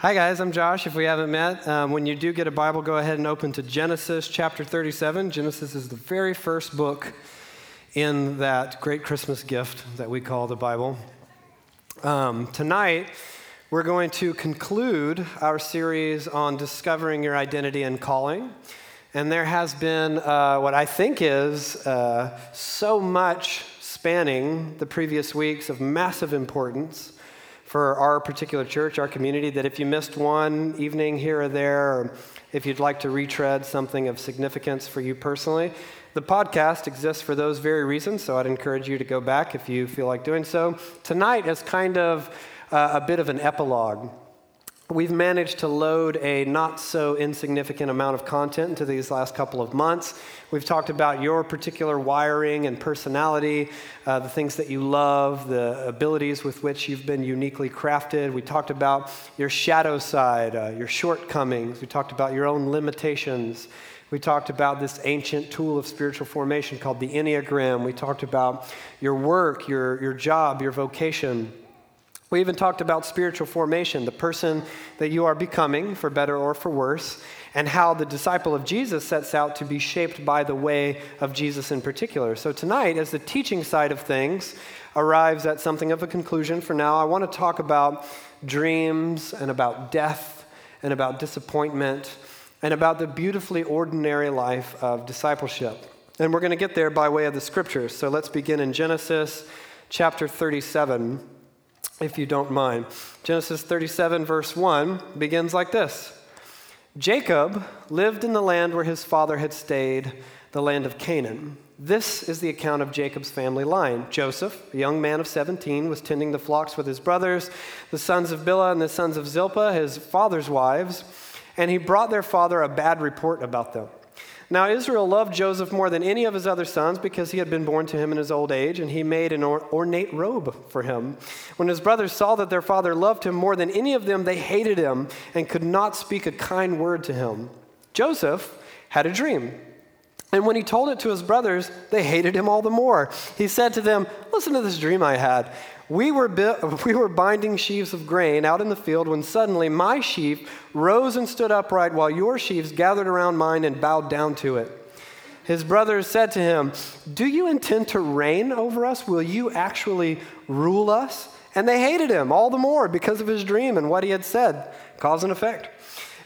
Hi, guys, I'm Josh. If we haven't met, um, when you do get a Bible, go ahead and open to Genesis chapter 37. Genesis is the very first book in that great Christmas gift that we call the Bible. Um, tonight, we're going to conclude our series on discovering your identity and calling. And there has been uh, what I think is uh, so much spanning the previous weeks of massive importance for our particular church, our community, that if you missed one evening here or there, or if you'd like to retread something of significance for you personally, the podcast exists for those very reasons, so I'd encourage you to go back if you feel like doing so. Tonight is kind of uh, a bit of an epilogue We've managed to load a not so insignificant amount of content into these last couple of months. We've talked about your particular wiring and personality, uh, the things that you love, the abilities with which you've been uniquely crafted. We talked about your shadow side, uh, your shortcomings. We talked about your own limitations. We talked about this ancient tool of spiritual formation called the Enneagram. We talked about your work, your, your job, your vocation. We even talked about spiritual formation, the person that you are becoming, for better or for worse, and how the disciple of Jesus sets out to be shaped by the way of Jesus in particular. So, tonight, as the teaching side of things arrives at something of a conclusion for now, I want to talk about dreams and about death and about disappointment and about the beautifully ordinary life of discipleship. And we're going to get there by way of the scriptures. So, let's begin in Genesis chapter 37 if you don't mind. Genesis 37, verse 1 begins like this Jacob lived in the land where his father had stayed, the land of Canaan. This is the account of Jacob's family line. Joseph, a young man of 17, was tending the flocks with his brothers, the sons of Bilhah and the sons of Zilpah, his father's wives, and he brought their father a bad report about them. Now, Israel loved Joseph more than any of his other sons because he had been born to him in his old age, and he made an ornate robe for him. When his brothers saw that their father loved him more than any of them, they hated him and could not speak a kind word to him. Joseph had a dream. And when he told it to his brothers, they hated him all the more. He said to them, Listen to this dream I had. We were, we were binding sheaves of grain out in the field when suddenly my sheaf rose and stood upright while your sheaves gathered around mine and bowed down to it. His brothers said to him, Do you intend to reign over us? Will you actually rule us? And they hated him all the more because of his dream and what he had said, cause and effect.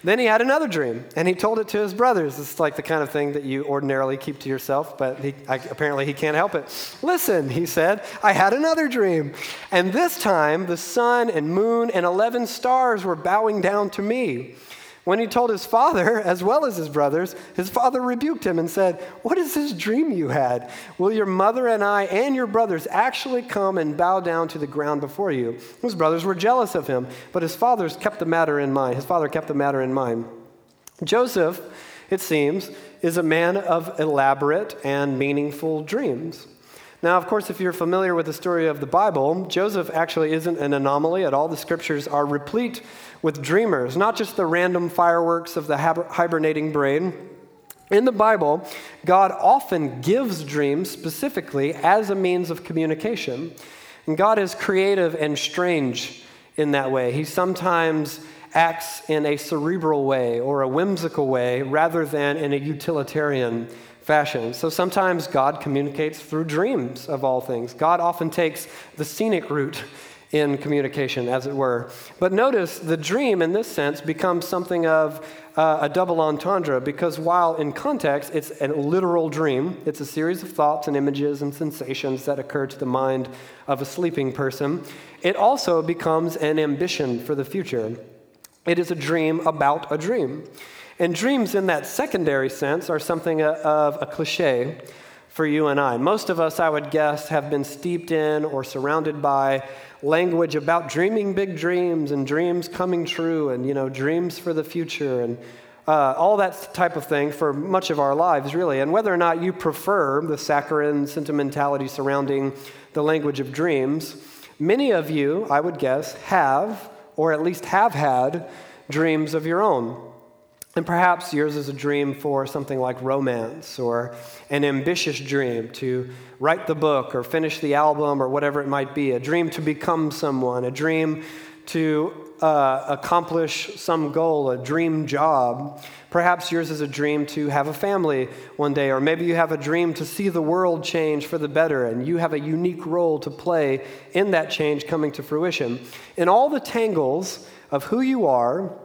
Then he had another dream, and he told it to his brothers. It's like the kind of thing that you ordinarily keep to yourself, but he, I, apparently he can't help it. Listen, he said, I had another dream. And this time the sun and moon and 11 stars were bowing down to me. When he told his father, as well as his brothers, his father rebuked him and said, What is this dream you had? Will your mother and I and your brothers actually come and bow down to the ground before you? His brothers were jealous of him, but his fathers kept the matter in mind. His father kept the matter in mind. Joseph, it seems, is a man of elaborate and meaningful dreams. Now, of course, if you're familiar with the story of the Bible, Joseph actually isn't an anomaly at all. The scriptures are replete with dreamers, not just the random fireworks of the hibernating brain. In the Bible, God often gives dreams specifically as a means of communication. And God is creative and strange in that way. He sometimes acts in a cerebral way or a whimsical way rather than in a utilitarian fashion. So sometimes God communicates through dreams of all things. God often takes the scenic route in communication, as it were. But notice the dream, in this sense, becomes something of uh, a double entendre because while in context it's a literal dream, it's a series of thoughts and images and sensations that occur to the mind of a sleeping person, it also becomes an ambition for the future. It is a dream about a dream. And dreams, in that secondary sense, are something of a cliche for you and I. Most of us, I would guess, have been steeped in or surrounded by language about dreaming big dreams and dreams coming true and, you know, dreams for the future and uh, all that type of thing for much of our lives, really. And whether or not you prefer the saccharine sentimentality surrounding the language of dreams, many of you, I would guess, have, or at least have had, dreams of your own. And perhaps yours is a dream for something like romance or an ambitious dream to write the book or finish the album or whatever it might be, a dream to become someone, a dream to uh, accomplish some goal, a dream job. Perhaps yours is a dream to have a family one day, or maybe you have a dream to see the world change for the better, and you have a unique role to play in that change coming to fruition. In all the tangles of who you are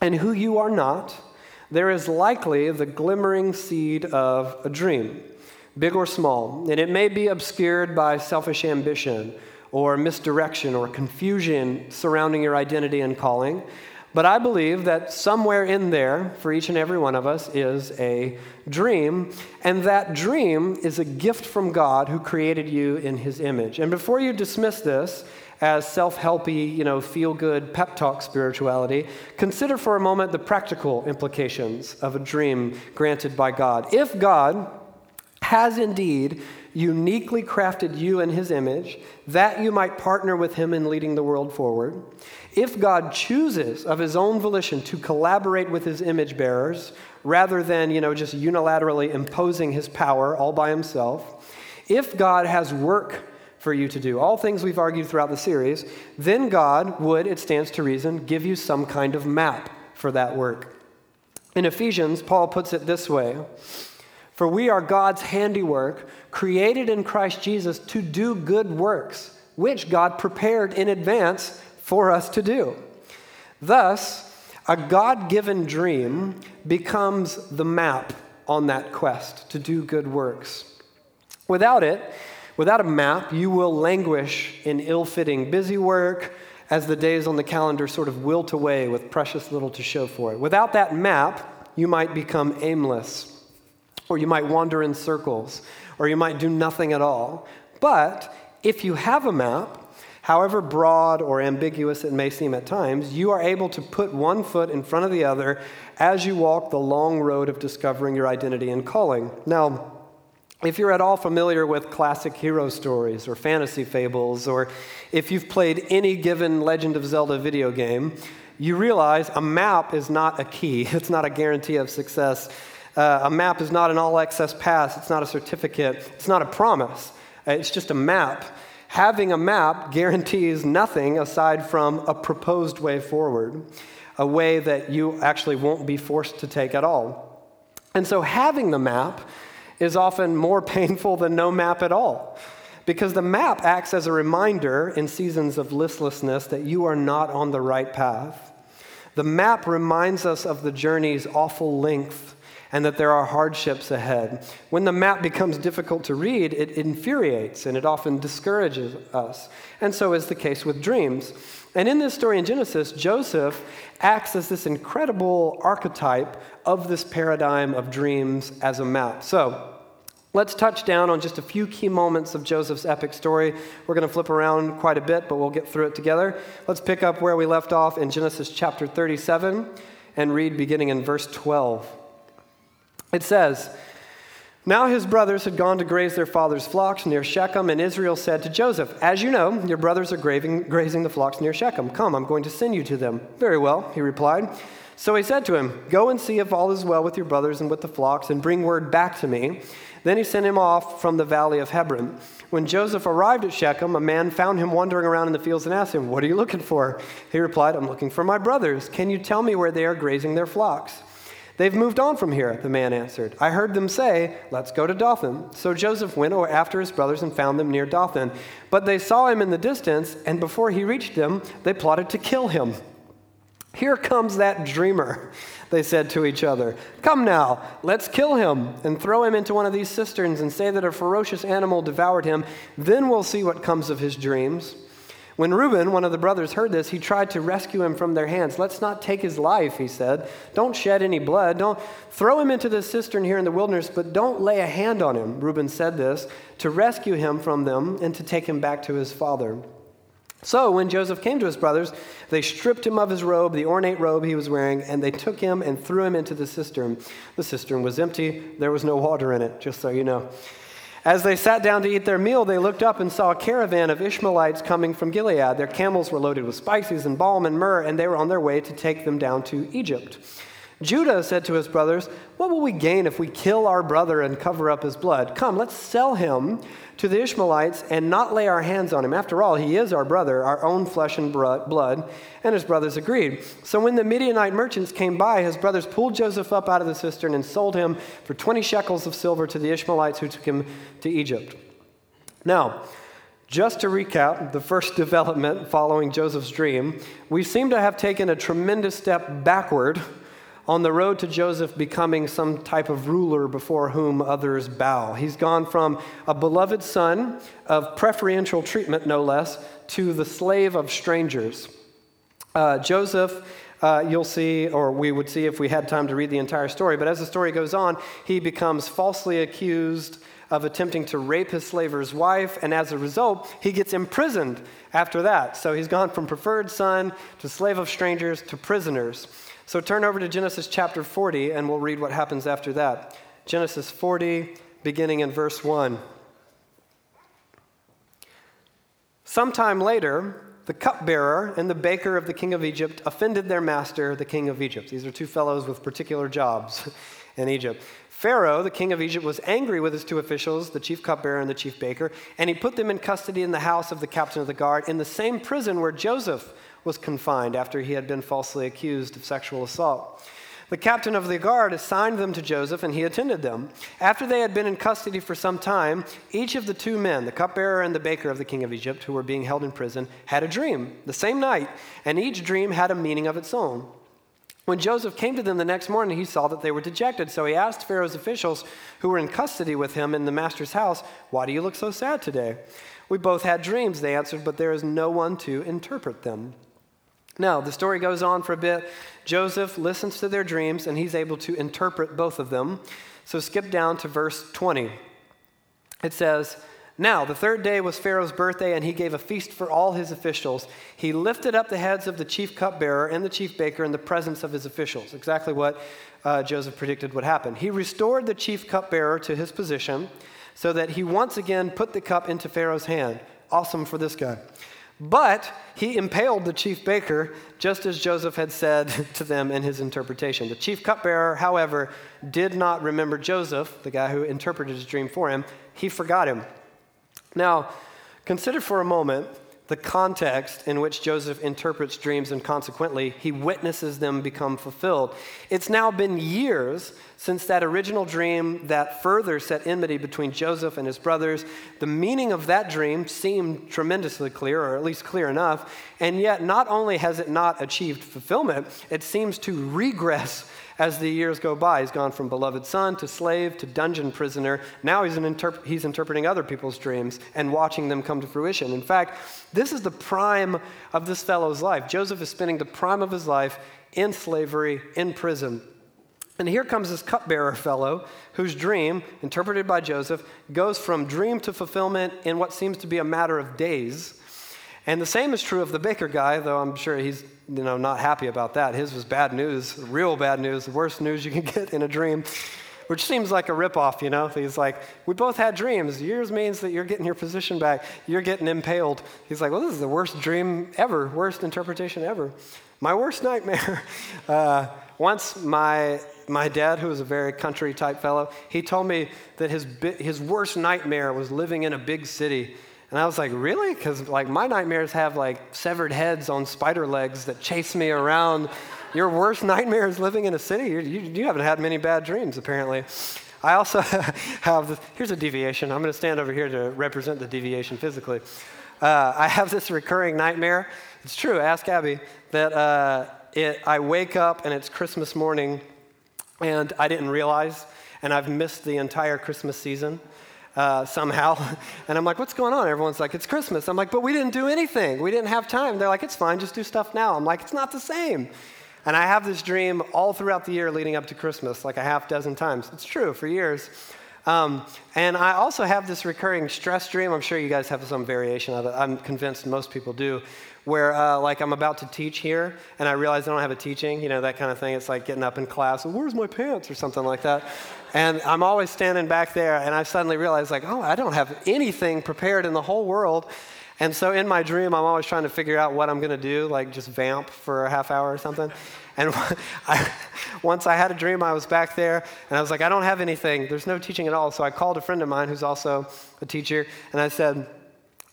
and who you are not, there is likely the glimmering seed of a dream, big or small, and it may be obscured by selfish ambition or misdirection or confusion surrounding your identity and calling. But I believe that somewhere in there, for each and every one of us, is a dream. And that dream is a gift from God who created you in his image. And before you dismiss this as self helpy, you know, feel good pep talk spirituality, consider for a moment the practical implications of a dream granted by God. If God has indeed uniquely crafted you in his image that you might partner with him in leading the world forward. If God chooses of his own volition to collaborate with his image bearers rather than, you know, just unilaterally imposing his power all by himself, if God has work for you to do, all things we've argued throughout the series, then God would, it stands to reason, give you some kind of map for that work. In Ephesians, Paul puts it this way For we are God's handiwork created in Christ Jesus to do good works, which God prepared in advance for us to do. Thus, a God given dream becomes the map on that quest to do good works. Without it, without a map, you will languish in ill fitting busy work as the days on the calendar sort of wilt away with precious little to show for it. Without that map, you might become aimless, or you might wander in circles, or you might do nothing at all. But if you have a map, however broad or ambiguous it may seem at times, you are able to put one foot in front of the other as you walk the long road of discovering your identity and calling. Now, if you're at all familiar with classic hero stories or fantasy fables, or if you've played any given Legend of Zelda video game, you realize a map is not a key. It's not a guarantee of success uh, a map is not an all access pass, it's not a certificate, it's not a promise, uh, it's just a map. Having a map guarantees nothing aside from a proposed way forward, a way that you actually won't be forced to take at all. And so having the map is often more painful than no map at all. Because the map acts as a reminder in seasons of listlessness that you are not on the right path. The map reminds us of the journey's awful length and that there are hardships ahead. When the map becomes difficult to read, it infuriates and it often discourages us. And so is the case with dreams. And in this story in Genesis, Joseph acts as this incredible archetype of this paradigm of dreams as a map. So, Let's touch down on just a few key moments of Joseph's epic story. We're going to flip around quite a bit, but we'll get through it together. Let's pick up where we left off in Genesis chapter 37 and read beginning in verse 12. It says, Now his brothers had gone to graze their father's flocks near Shechem, and Israel said to Joseph, As you know, your brothers are grazing, grazing the flocks near Shechem. Come, I'm going to send you to them. Very well, he replied. So he said to him, Go and see if all is well with your brothers and with the flocks, and bring word back to me. Then he sent him off from the valley of Hebron. When Joseph arrived at Shechem, a man found him wandering around in the fields and asked him, What are you looking for? He replied, I'm looking for my brothers. Can you tell me where they are grazing their flocks? They've moved on from here, the man answered. I heard them say, Let's go to Dothan. So Joseph went after his brothers and found them near Dothan. But they saw him in the distance, and before he reached them, they plotted to kill him. Here comes that dreamer, they said to each other. Come now, let's kill him and throw him into one of these cisterns and say that a ferocious animal devoured him. Then we'll see what comes of his dreams. When Reuben, one of the brothers, heard this, he tried to rescue him from their hands. Let's not take his life, he said. Don't shed any blood. Don't throw him into the cistern here in the wilderness, but don't lay a hand on him. Reuben said this to rescue him from them and to take him back to his father. So when Joseph came to his brothers, they stripped him of his robe, the ornate robe he was wearing, and they took him and threw him into the cistern. The cistern was empty, there was no water in it, just so you know. As they sat down to eat their meal, they looked up and saw a caravan of Ishmaelites coming from Gilead. Their camels were loaded with spices and balm and myrrh, and they were on their way to take them down to Egypt. Judah said to his brothers, What will we gain if we kill our brother and cover up his blood? Come, let's sell him to the Ishmaelites and not lay our hands on him. After all, he is our brother, our own flesh and blood. And his brothers agreed. So when the Midianite merchants came by, his brothers pulled Joseph up out of the cistern and sold him for 20 shekels of silver to the Ishmaelites who took him to Egypt. Now, just to recap the first development following Joseph's dream, we seem to have taken a tremendous step backward on the road to Joseph becoming some type of ruler before whom others bow. He's gone from a beloved son of preferential treatment, no less, to the slave of strangers. Uh, Joseph, uh, you'll see, or we would see if we had time to read the entire story, but as the story goes on, he becomes falsely accused of attempting to rape his slaver's wife, and as a result, he gets imprisoned after that. So he's gone from preferred son to slave of strangers to prisoners. So turn over to Genesis chapter 40, and we'll read what happens after that. Genesis 40, beginning in verse 1. Sometime later, the cupbearer and the baker of the king of Egypt offended their master, the king of Egypt. These are two fellows with particular jobs in Egypt. Pharaoh, the king of Egypt, was angry with his two officials, the chief cupbearer and the chief baker, and he put them in custody in the house of the captain of the guard in the same prison where Joseph was confined after he had been falsely accused of sexual assault. The captain of the guard assigned them to Joseph, and he attended them. After they had been in custody for some time, each of the two men, the cupbearer and the baker of the king of Egypt, who were being held in prison, had a dream the same night, and each dream had a meaning of its own. When Joseph came to them the next morning, he saw that they were dejected. So he asked Pharaoh's officials who were in custody with him in the master's house, Why do you look so sad today? We both had dreams, they answered, but there is no one to interpret them. Now, the story goes on for a bit. Joseph listens to their dreams and he's able to interpret both of them. So skip down to verse 20. It says, Now, the third day was Pharaoh's birthday, and he gave a feast for all his officials. He lifted up the heads of the chief cupbearer and the chief baker in the presence of his officials. Exactly what uh, Joseph predicted would happen. He restored the chief cupbearer to his position so that he once again put the cup into Pharaoh's hand. Awesome for this guy. But he impaled the chief baker, just as Joseph had said to them in his interpretation. The chief cupbearer, however, did not remember Joseph, the guy who interpreted his dream for him. He forgot him. Now, consider for a moment the context in which Joseph interprets dreams and consequently he witnesses them become fulfilled. It's now been years since that original dream that further set enmity between Joseph and his brothers. The meaning of that dream seemed tremendously clear, or at least clear enough, and yet not only has it not achieved fulfillment, it seems to regress as the years go by. He's gone from beloved son to slave to dungeon prisoner. Now he's, interp- he's interpreting other people's dreams and watching them come to fruition. In fact, this is the prime of this fellow's life. Joseph is spending the prime of his life in slavery, in prison. And here comes this cupbearer fellow whose dream, interpreted by Joseph, goes from dream to fulfillment in what seems to be a matter of days. And the same is true of the baker guy, though I'm sure he's you know, not happy about that. His was bad news, real bad news, the worst news you can get in a dream, which seems like a ripoff, you know? He's like, we both had dreams. Yours means that you're getting your position back. You're getting impaled. He's like, well, this is the worst dream ever, worst interpretation ever. My worst nightmare. Uh, once my, my dad, who was a very country type fellow, he told me that his, his worst nightmare was living in a big city and I was like, really? Because like my nightmares have like severed heads on spider legs that chase me around. Your worst nightmare is living in a city? You, you, you haven't had many bad dreams, apparently. I also have, this, here's a deviation. I'm going to stand over here to represent the deviation physically. Uh, I have this recurring nightmare. It's true, ask Abby, that uh, it, I wake up and it's Christmas morning and I didn't realize, and I've missed the entire Christmas season uh, somehow. And I'm like, what's going on? Everyone's like, it's Christmas. I'm like, but we didn't do anything. We didn't have time. They're like, it's fine, just do stuff now. I'm like, it's not the same. And I have this dream all throughout the year leading up to Christmas, like a half dozen times. It's true for years. Um, and I also have this recurring stress dream. I'm sure you guys have some variation of it. I'm convinced most people do, where uh, like I'm about to teach here and I realize I don't have a teaching, you know, that kind of thing. It's like getting up in class, where's my pants or something like that. And I'm always standing back there and I suddenly realize like, oh, I don't have anything prepared in the whole world. And so in my dream, I'm always trying to figure out what I'm going to do, like just vamp for a half hour or something. And I, once I had a dream, I was back there and I was like, I don't have anything. There's no teaching at all. So I called a friend of mine who's also a teacher and I said,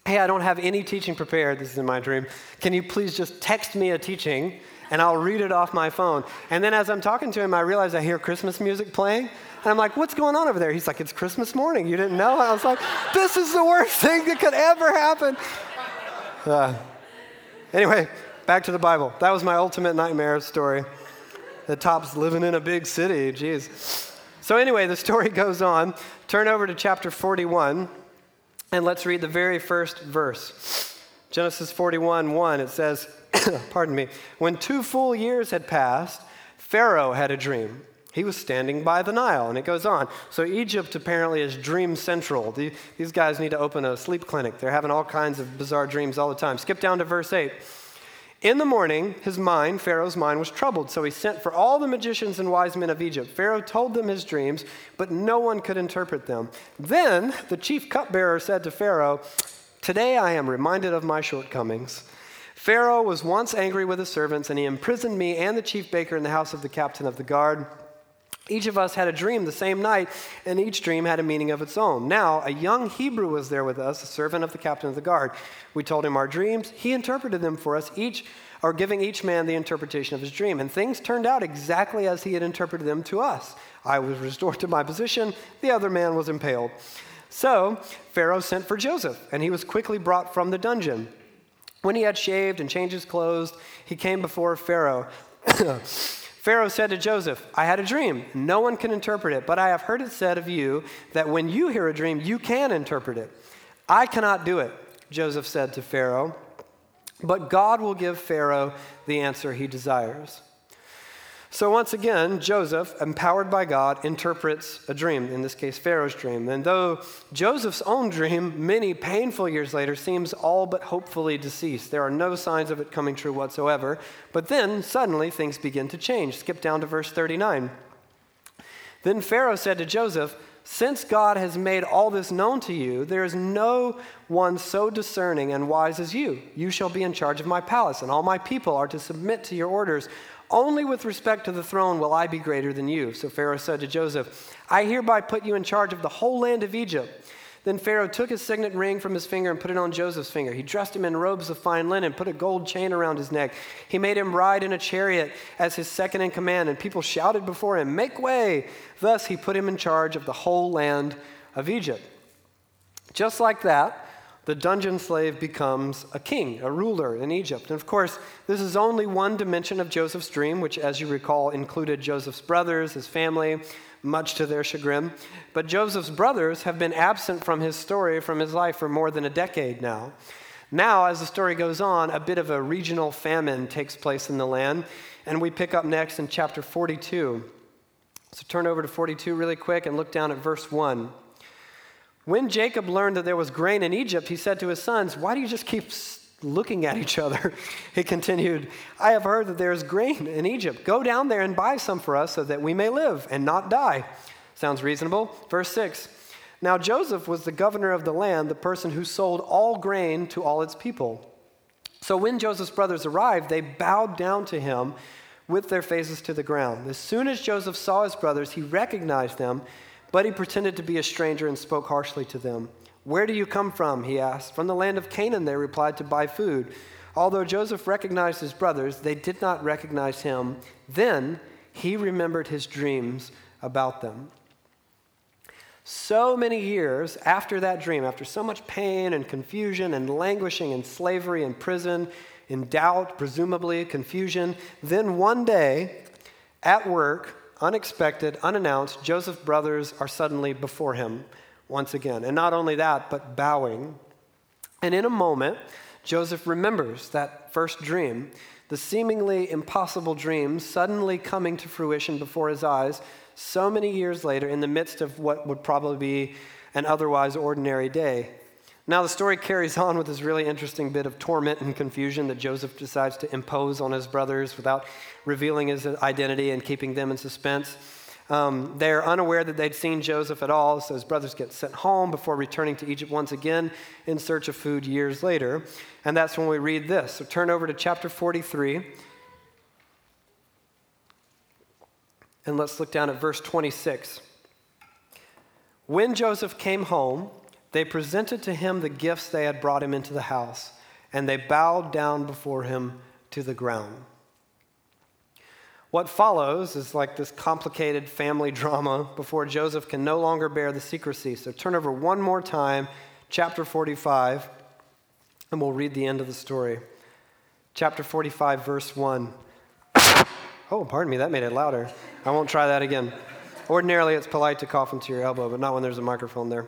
Hey, I don't have any teaching prepared. This is in my dream. Can you please just text me a teaching and I'll read it off my phone? And then as I'm talking to him, I realize I hear Christmas music playing. And I'm like, what's going on over there? He's like, it's Christmas morning. You didn't know? And I was like, this is the worst thing that could ever happen. Uh, anyway, back to the Bible. That was my ultimate nightmare story. The top's living in a big city. Jeez. So, anyway, the story goes on. Turn over to chapter 41, and let's read the very first verse. Genesis 41 1, it says, pardon me, when two full years had passed, Pharaoh had a dream. He was standing by the Nile, and it goes on. So, Egypt apparently is dream central. The, these guys need to open a sleep clinic. They're having all kinds of bizarre dreams all the time. Skip down to verse 8. In the morning, his mind, Pharaoh's mind, was troubled, so he sent for all the magicians and wise men of Egypt. Pharaoh told them his dreams, but no one could interpret them. Then the chief cupbearer said to Pharaoh, Today I am reminded of my shortcomings. Pharaoh was once angry with his servants, and he imprisoned me and the chief baker in the house of the captain of the guard. Each of us had a dream the same night, and each dream had a meaning of its own. Now, a young Hebrew was there with us, a servant of the captain of the guard. We told him our dreams. He interpreted them for us, each or giving each man the interpretation of his dream. And things turned out exactly as he had interpreted them to us. I was restored to my position, the other man was impaled. So Pharaoh sent for Joseph, and he was quickly brought from the dungeon. When he had shaved and changed his clothes, he came before Pharaoh. Pharaoh said to Joseph, I had a dream. No one can interpret it, but I have heard it said of you that when you hear a dream, you can interpret it. I cannot do it, Joseph said to Pharaoh, but God will give Pharaoh the answer he desires. So once again, Joseph, empowered by God, interprets a dream, in this case, Pharaoh's dream. And though Joseph's own dream, many painful years later, seems all but hopefully deceased, there are no signs of it coming true whatsoever. But then suddenly things begin to change. Skip down to verse 39. Then Pharaoh said to Joseph, since God has made all this known to you, there is no one so discerning and wise as you. You shall be in charge of my palace, and all my people are to submit to your orders. Only with respect to the throne will I be greater than you. So Pharaoh said to Joseph, I hereby put you in charge of the whole land of Egypt. Then Pharaoh took his signet ring from his finger and put it on Joseph's finger. He dressed him in robes of fine linen, put a gold chain around his neck. He made him ride in a chariot as his second in command, and people shouted before him, Make way! Thus he put him in charge of the whole land of Egypt. Just like that, the dungeon slave becomes a king, a ruler in Egypt. And of course, this is only one dimension of Joseph's dream, which, as you recall, included Joseph's brothers, his family, much to their chagrin. But Joseph's brothers have been absent from his story, from his life, for more than a decade now. Now, as the story goes on, a bit of a regional famine takes place in the land, and we pick up next in chapter 42. So turn over to 42 really quick and look down at verse 1. When Jacob learned that there was grain in Egypt, he said to his sons, Why do you just keep looking at each other? He continued, I have heard that there is grain in Egypt. Go down there and buy some for us so that we may live and not die. Sounds reasonable. Verse 6 Now Joseph was the governor of the land, the person who sold all grain to all its people. So when Joseph's brothers arrived, they bowed down to him with their faces to the ground. As soon as Joseph saw his brothers, he recognized them but he pretended to be a stranger and spoke harshly to them. Where do you come from? He asked. From the land of Canaan, they replied, to buy food. Although Joseph recognized his brothers, they did not recognize him. Then he remembered his dreams about them. So many years after that dream, after so much pain and confusion and languishing in slavery and prison, in doubt, presumably, confusion, then one day at work, unexpected, unannounced, Joseph's brothers are suddenly before him once again. And not only that, but bowing. And in a moment, Joseph remembers that first dream, the seemingly impossible dream suddenly coming to fruition before his eyes so many years later in the midst of what would probably be an otherwise ordinary day. Now, the story carries on with this really interesting bit of torment and confusion that Joseph decides to impose on his brothers without revealing his identity and keeping them in suspense. Um, they're unaware that they'd seen Joseph at all, so his brothers get sent home before returning to Egypt once again in search of food years later. And that's when we read this. So turn over to chapter 43. And let's look down at verse 26. When Joseph came home, they presented to him the gifts they had brought him into the house, and they bowed down before him to the ground. What follows is like this complicated family drama before Joseph can no longer bear the secrecy. So turn over one more time, chapter 45, and we'll read the end of the story. Chapter 45, verse 1. Oh, pardon me, that made it louder. I won't try that again. Ordinarily, it's polite to cough into your elbow, but not when there's a microphone there.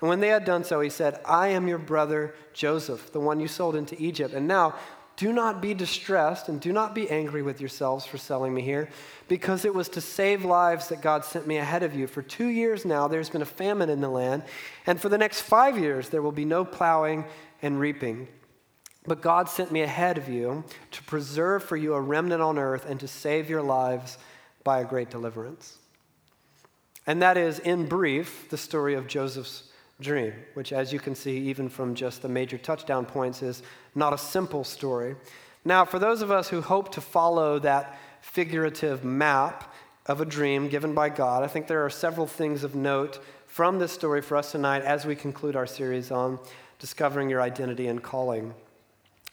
And when they had done so, he said, I am your brother Joseph, the one you sold into Egypt. And now do not be distressed and do not be angry with yourselves for selling me here, because it was to save lives that God sent me ahead of you. For two years now, there's been a famine in the land, and for the next five years, there will be no plowing and reaping. But God sent me ahead of you to preserve for you a remnant on earth and to save your lives by a great deliverance. And that is, in brief, the story of Joseph's dream, which, as you can see, even from just the major touchdown points, is not a simple story. Now, for those of us who hope to follow that figurative map of a dream given by God, I think there are several things of note from this story for us tonight as we conclude our series on discovering your identity and calling.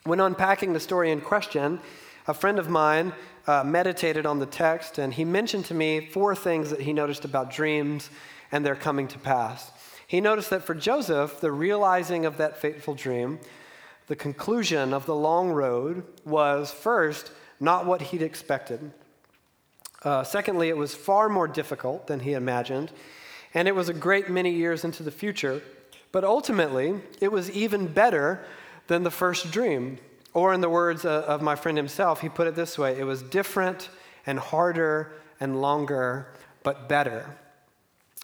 When unpacking the story in question, a friend of mine uh, meditated on the text and he mentioned to me four things that he noticed about dreams and their coming to pass. He noticed that for Joseph, the realizing of that fateful dream, the conclusion of the long road, was first not what he'd expected. Uh, secondly, it was far more difficult than he imagined, and it was a great many years into the future. But ultimately, it was even better than the first dream. Or, in the words uh, of my friend himself, he put it this way it was different and harder and longer, but better.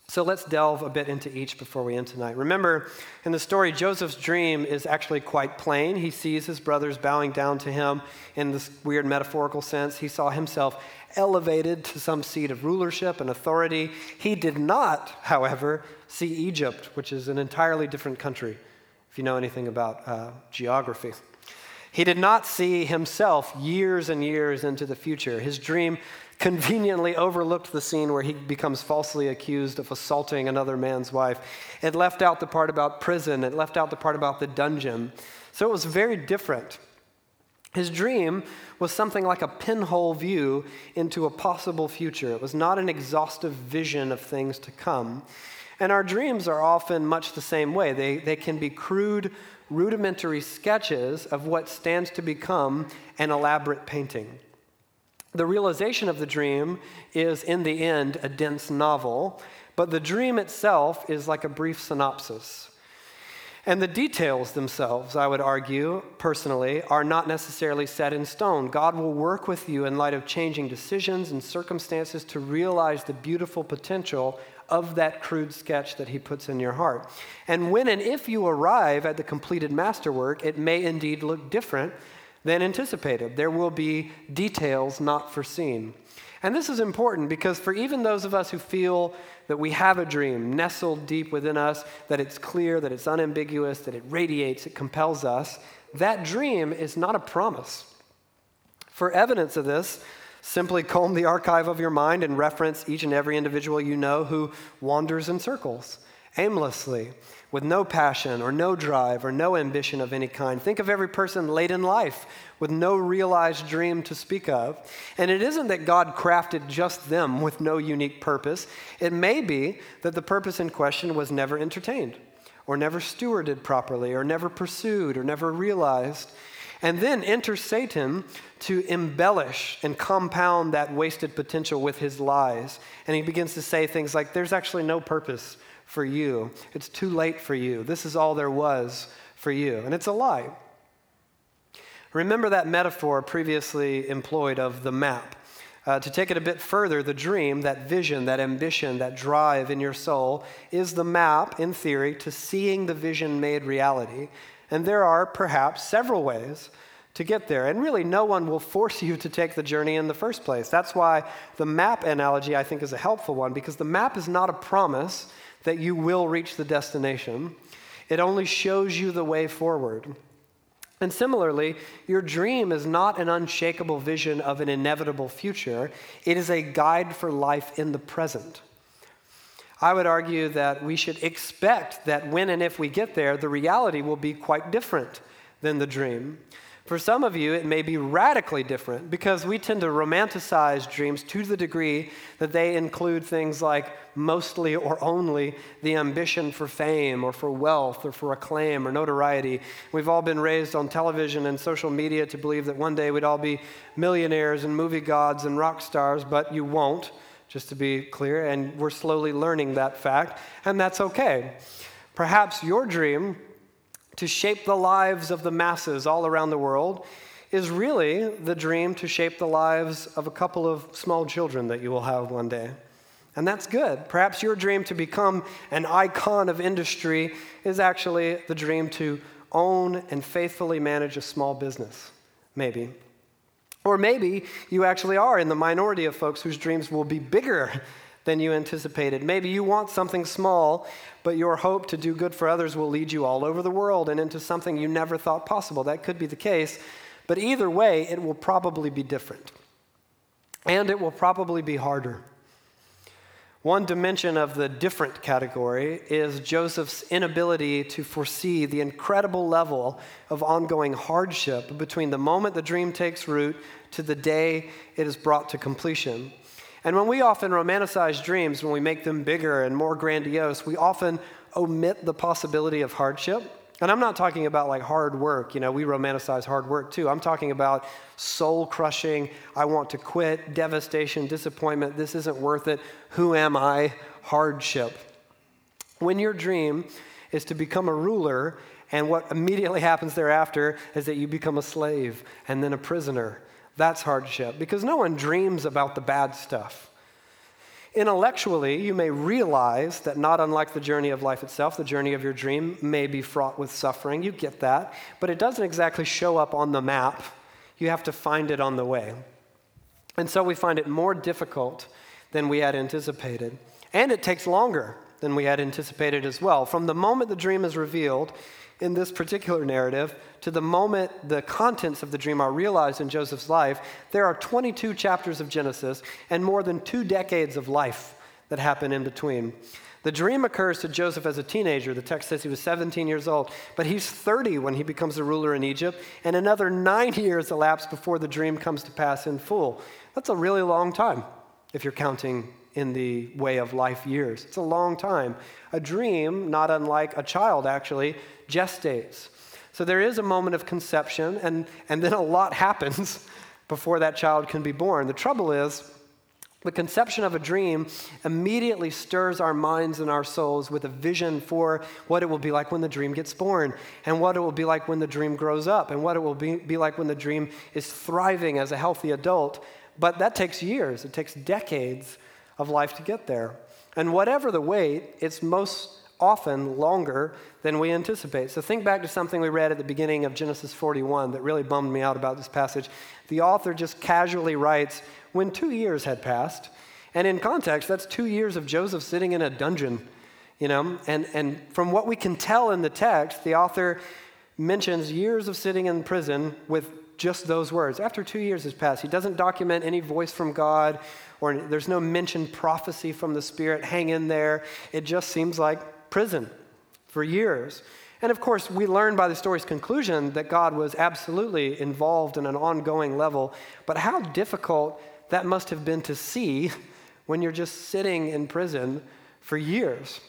So let's delve a bit into each before we end tonight. Remember, in the story, Joseph's dream is actually quite plain. He sees his brothers bowing down to him in this weird metaphorical sense. He saw himself elevated to some seat of rulership and authority. He did not, however, see Egypt, which is an entirely different country, if you know anything about uh, geography. He did not see himself years and years into the future. His dream conveniently overlooked the scene where he becomes falsely accused of assaulting another man's wife. It left out the part about prison, it left out the part about the dungeon. So it was very different. His dream was something like a pinhole view into a possible future. It was not an exhaustive vision of things to come. And our dreams are often much the same way. They, they can be crude, rudimentary sketches of what stands to become an elaborate painting. The realization of the dream is, in the end, a dense novel, but the dream itself is like a brief synopsis. And the details themselves, I would argue, personally, are not necessarily set in stone. God will work with you in light of changing decisions and circumstances to realize the beautiful potential of that crude sketch that He puts in your heart. And when and if you arrive at the completed masterwork, it may indeed look different than anticipated. There will be details not foreseen. And this is important because for even those of us who feel that we have a dream nestled deep within us, that it's clear, that it's unambiguous, that it radiates, it compels us, that dream is not a promise. For evidence of this, simply comb the archive of your mind and reference each and every individual you know who wanders in circles aimlessly with no passion or no drive or no ambition of any kind. Think of every person late in life with no realized dream to speak of. And it isn't that God crafted just them with no unique purpose, it may be that the purpose in question was never entertained or never stewarded properly or never pursued or never realized. And then enter Satan to embellish and compound that wasted potential with his lies. And he begins to say things like, There's actually no purpose for you. It's too late for you. This is all there was for you. And it's a lie. Remember that metaphor previously employed of the map. Uh, to take it a bit further, the dream, that vision, that ambition, that drive in your soul is the map, in theory, to seeing the vision made reality. And there are perhaps several ways to get there. And really, no one will force you to take the journey in the first place. That's why the map analogy, I think, is a helpful one, because the map is not a promise that you will reach the destination, it only shows you the way forward. And similarly, your dream is not an unshakable vision of an inevitable future, it is a guide for life in the present. I would argue that we should expect that when and if we get there, the reality will be quite different than the dream. For some of you, it may be radically different because we tend to romanticize dreams to the degree that they include things like mostly or only the ambition for fame or for wealth or for acclaim or notoriety. We've all been raised on television and social media to believe that one day we'd all be millionaires and movie gods and rock stars, but you won't, just to be clear, and we're slowly learning that fact, and that's okay. Perhaps your dream to shape the lives of the masses all around the world is really the dream to shape the lives of a couple of small children that you will have one day. And that's good. Perhaps your dream to become an icon of industry is actually the dream to own and faithfully manage a small business, maybe. Or maybe you actually are in the minority of folks whose dreams will be bigger than you anticipated. Maybe you want something small, but your hope to do good for others will lead you all over the world and into something you never thought possible. That could be the case, but either way, it will probably be different. And it will probably be harder. One dimension of the different category is Joseph's inability to foresee the incredible level of ongoing hardship between the moment the dream takes root to the day it is brought to completion. And when we often romanticize dreams, when we make them bigger and more grandiose, we often omit the possibility of hardship. And I'm not talking about like hard work. You know, we romanticize hard work too. I'm talking about soul crushing, I want to quit, devastation, disappointment, this isn't worth it, who am I, hardship. When your dream is to become a ruler, and what immediately happens thereafter is that you become a slave and then a prisoner that's hardship because no one dreams about the bad stuff. Intellectually, you may realize that not unlike the journey of life itself, the journey of your dream may be fraught with suffering. You get that. But it doesn't exactly show up on the map. You have to find it on the way. And so we find it more difficult than we had anticipated. And it takes longer than we had anticipated as well. From the moment the dream is revealed, in this particular narrative to the moment the contents of the dream are realized in Joseph's life, there are 22 chapters of Genesis and more than two decades of life that happen in between. The dream occurs to Joseph as a teenager. The text says he was 17 years old, but he's 30 when he becomes a ruler in Egypt, and another nine years elapse before the dream comes to pass in full. That's a really long time if you're counting in the way of life years. It's a long time. A dream, not unlike a child actually, gestates. So there is a moment of conception, and, and then a lot happens before that child can be born. The trouble is, the conception of a dream immediately stirs our minds and our souls with a vision for what it will be like when the dream gets born, and what it will be like when the dream grows up, and what it will be, be like when the dream is thriving as a healthy adult. But that takes years, it takes decades of life to get there. And whatever the wait, it's most often longer than we anticipate. So think back to something we read at the beginning of Genesis 41 that really bummed me out about this passage. The author just casually writes, when two years had passed, and in context, that's two years of Joseph sitting in a dungeon, you know, and, and from what we can tell in the text, the author mentions years of sitting in prison with just those words. After two years has passed, he doesn't document any voice from God or there's no mentioned prophecy from the Spirit. Hang in there. It just seems like prison for years. And of course, we learn by the story's conclusion that God was absolutely involved in an ongoing level. But how difficult that must have been to see when you're just sitting in prison for years.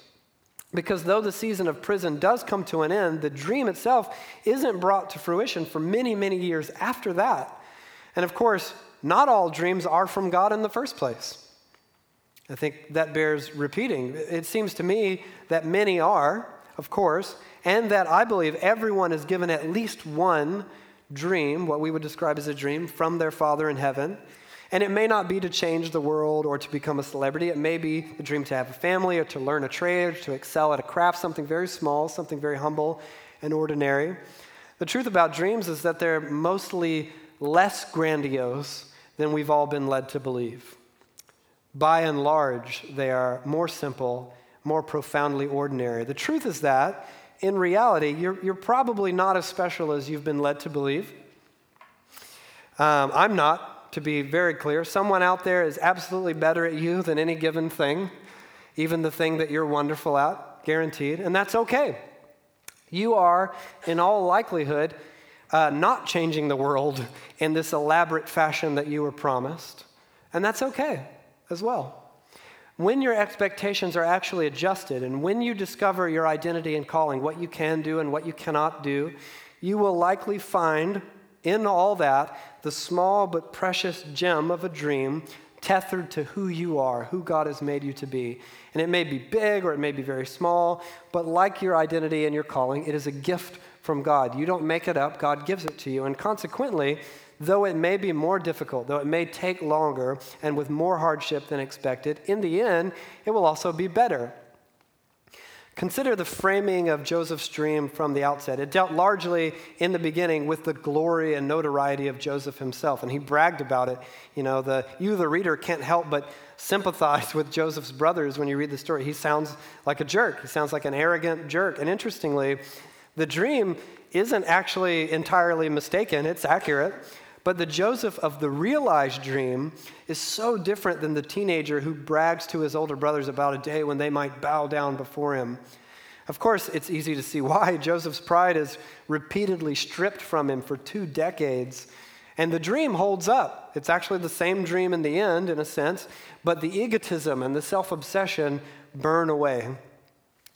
Because though the season of prison does come to an end, the dream itself isn't brought to fruition for many, many years after that. And of course, not all dreams are from God in the first place. I think that bears repeating. It seems to me that many are, of course, and that I believe everyone is given at least one dream, what we would describe as a dream, from their Father in heaven. And it may not be to change the world or to become a celebrity. It may be the dream to have a family or to learn a trade or to excel at a craft, something very small, something very humble and ordinary. The truth about dreams is that they're mostly less grandiose than we've all been led to believe. By and large, they are more simple, more profoundly ordinary. The truth is that, in reality, you're, you're probably not as special as you've been led to believe. Um, I'm not to be very clear. Someone out there is absolutely better at you than any given thing, even the thing that you're wonderful at, guaranteed, and that's okay. You are, in all likelihood, uh, not changing the world in this elaborate fashion that you were promised, and that's okay as well. When your expectations are actually adjusted, and when you discover your identity and calling, what you can do and what you cannot do, you will likely find in all that, the small but precious gem of a dream tethered to who you are, who God has made you to be. And it may be big or it may be very small, but like your identity and your calling, it is a gift from God. You don't make it up, God gives it to you. And consequently, though it may be more difficult, though it may take longer and with more hardship than expected, in the end, it will also be better. Consider the framing of Joseph's dream from the outset. It dealt largely in the beginning with the glory and notoriety of Joseph himself, and he bragged about it. You know, the, you, the reader, can't help but sympathize with Joseph's brothers when you read the story. He sounds like a jerk, he sounds like an arrogant jerk. And interestingly, the dream isn't actually entirely mistaken, it's accurate. But the Joseph of the realized dream is so different than the teenager who brags to his older brothers about a day when they might bow down before him. Of course, it's easy to see why. Joseph's pride is repeatedly stripped from him for two decades. And the dream holds up. It's actually the same dream in the end, in a sense, but the egotism and the self obsession burn away.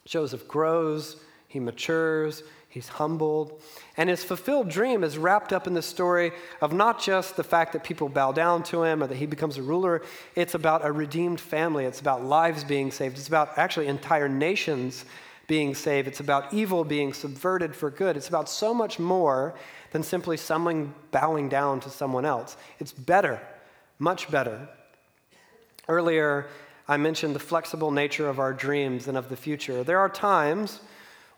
Joseph grows, he matures, he's humbled. And his fulfilled dream is wrapped up in the story of not just the fact that people bow down to him or that he becomes a ruler, it's about a redeemed family. It's about lives being saved. It's about actually entire nations being saved. It's about evil being subverted for good. It's about so much more than simply someone bowing down to someone else. It's better, much better. Earlier, I mentioned the flexible nature of our dreams and of the future. There are times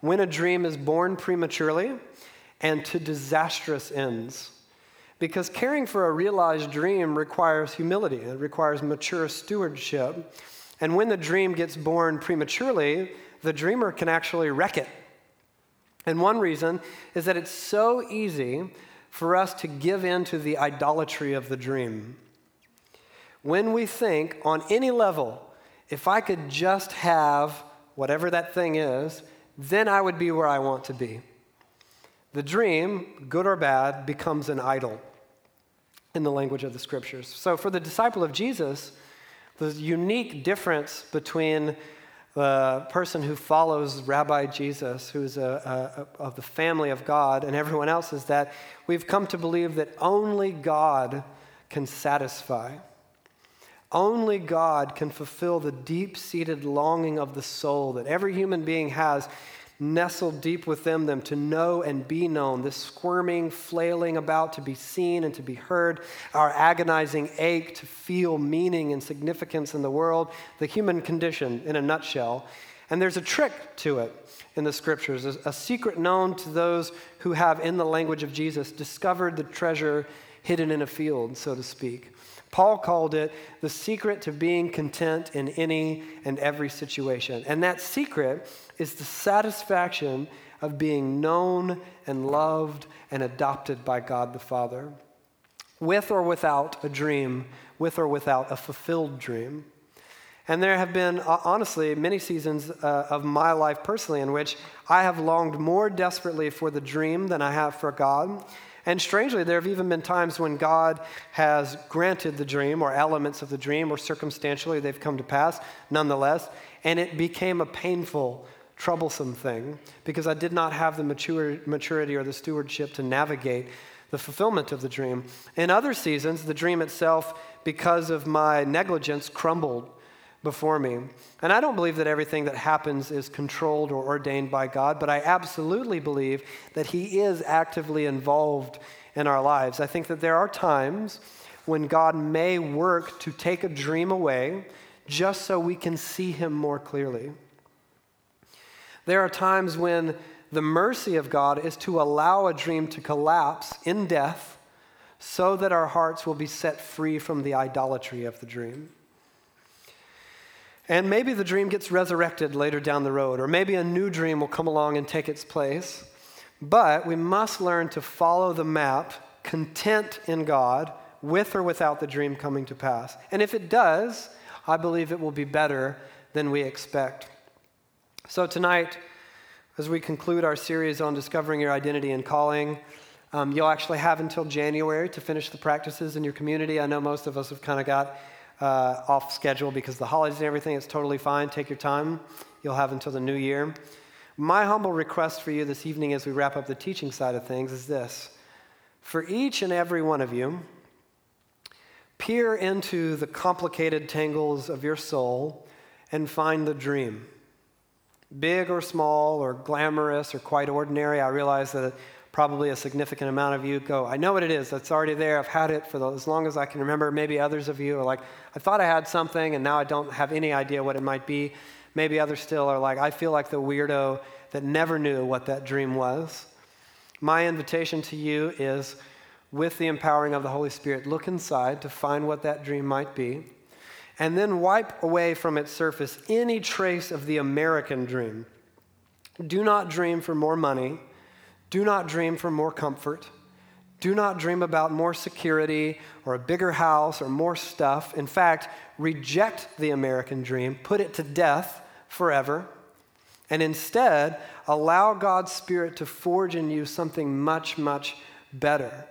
when a dream is born prematurely and to disastrous ends. Because caring for a realized dream requires humility, it requires mature stewardship. And when the dream gets born prematurely, the dreamer can actually wreck it. And one reason is that it's so easy for us to give in to the idolatry of the dream. When we think on any level, if I could just have whatever that thing is, then I would be where I want to be. The dream, good or bad, becomes an idol in the language of the scriptures. So, for the disciple of Jesus, the unique difference between the person who follows Rabbi Jesus, who's a, a, of the family of God, and everyone else is that we've come to believe that only God can satisfy. Only God can fulfill the deep seated longing of the soul that every human being has nestled deep within them to know and be known, this squirming, flailing about to be seen and to be heard, our agonizing ache to feel meaning and significance in the world, the human condition in a nutshell. And there's a trick to it in the scriptures, a secret known to those who have, in the language of Jesus, discovered the treasure hidden in a field, so to speak. Paul called it the secret to being content in any and every situation. And that secret is the satisfaction of being known and loved and adopted by God the Father, with or without a dream, with or without a fulfilled dream. And there have been, honestly, many seasons uh, of my life personally in which I have longed more desperately for the dream than I have for God. And strangely, there have even been times when God has granted the dream or elements of the dream, or circumstantially they've come to pass nonetheless, and it became a painful troublesome thing because I did not have the mature, maturity or the stewardship to navigate the fulfillment of the dream. In other seasons, the dream itself, because of my negligence, crumbled before me. And I don't believe that everything that happens is controlled or ordained by God, but I absolutely believe that He is actively involved in our lives. I think that there are times when God may work to take a dream away just so we can see Him more clearly. There are times when the mercy of God is to allow a dream to collapse in death so that our hearts will be set free from the idolatry of the dream. And maybe the dream gets resurrected later down the road, or maybe a new dream will come along and take its place. But we must learn to follow the map, content in God, with or without the dream coming to pass. And if it does, I believe it will be better than we expect. So tonight, as we conclude our series on discovering your identity and calling, um, you'll actually have until January to finish the practices in your community. I know most of us have kind of got uh, off schedule because the holidays and everything. It's totally fine. Take your time. You'll have until the new year. My humble request for you this evening as we wrap up the teaching side of things is this for each and every one of you, peer into the complicated tangles of your soul and find the dream. Big or small, or glamorous, or quite ordinary. I realize that probably a significant amount of you go, I know what it is. That's already there. I've had it for the, as long as I can remember. Maybe others of you are like, I thought I had something and now I don't have any idea what it might be. Maybe others still are like, I feel like the weirdo that never knew what that dream was. My invitation to you is with the empowering of the Holy Spirit, look inside to find what that dream might be, and then wipe away from its surface any trace of the American dream. Do not dream for more money do not dream for more comfort. Do not dream about more security or a bigger house or more stuff. In fact, reject the American dream, put it to death forever, and instead allow God's Spirit to forge in you something much, much better.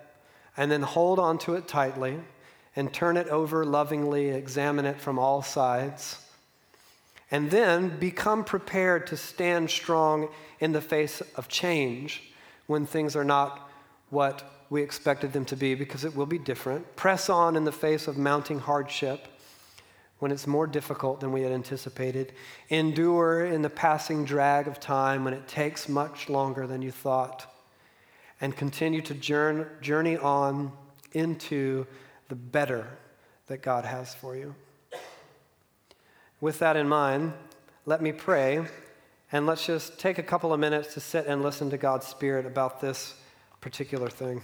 And then hold on to it tightly and turn it over lovingly, examine it from all sides. And then become prepared to stand strong in the face of change when things are not what we expected them to be, because it will be different. Press on in the face of mounting hardship when it's more difficult than we had anticipated. Endure in the passing drag of time when it takes much longer than you thought. And continue to journey on into the better that God has for you. With that in mind, let me pray and let's just take a couple of minutes to sit and listen to God's Spirit about this particular thing.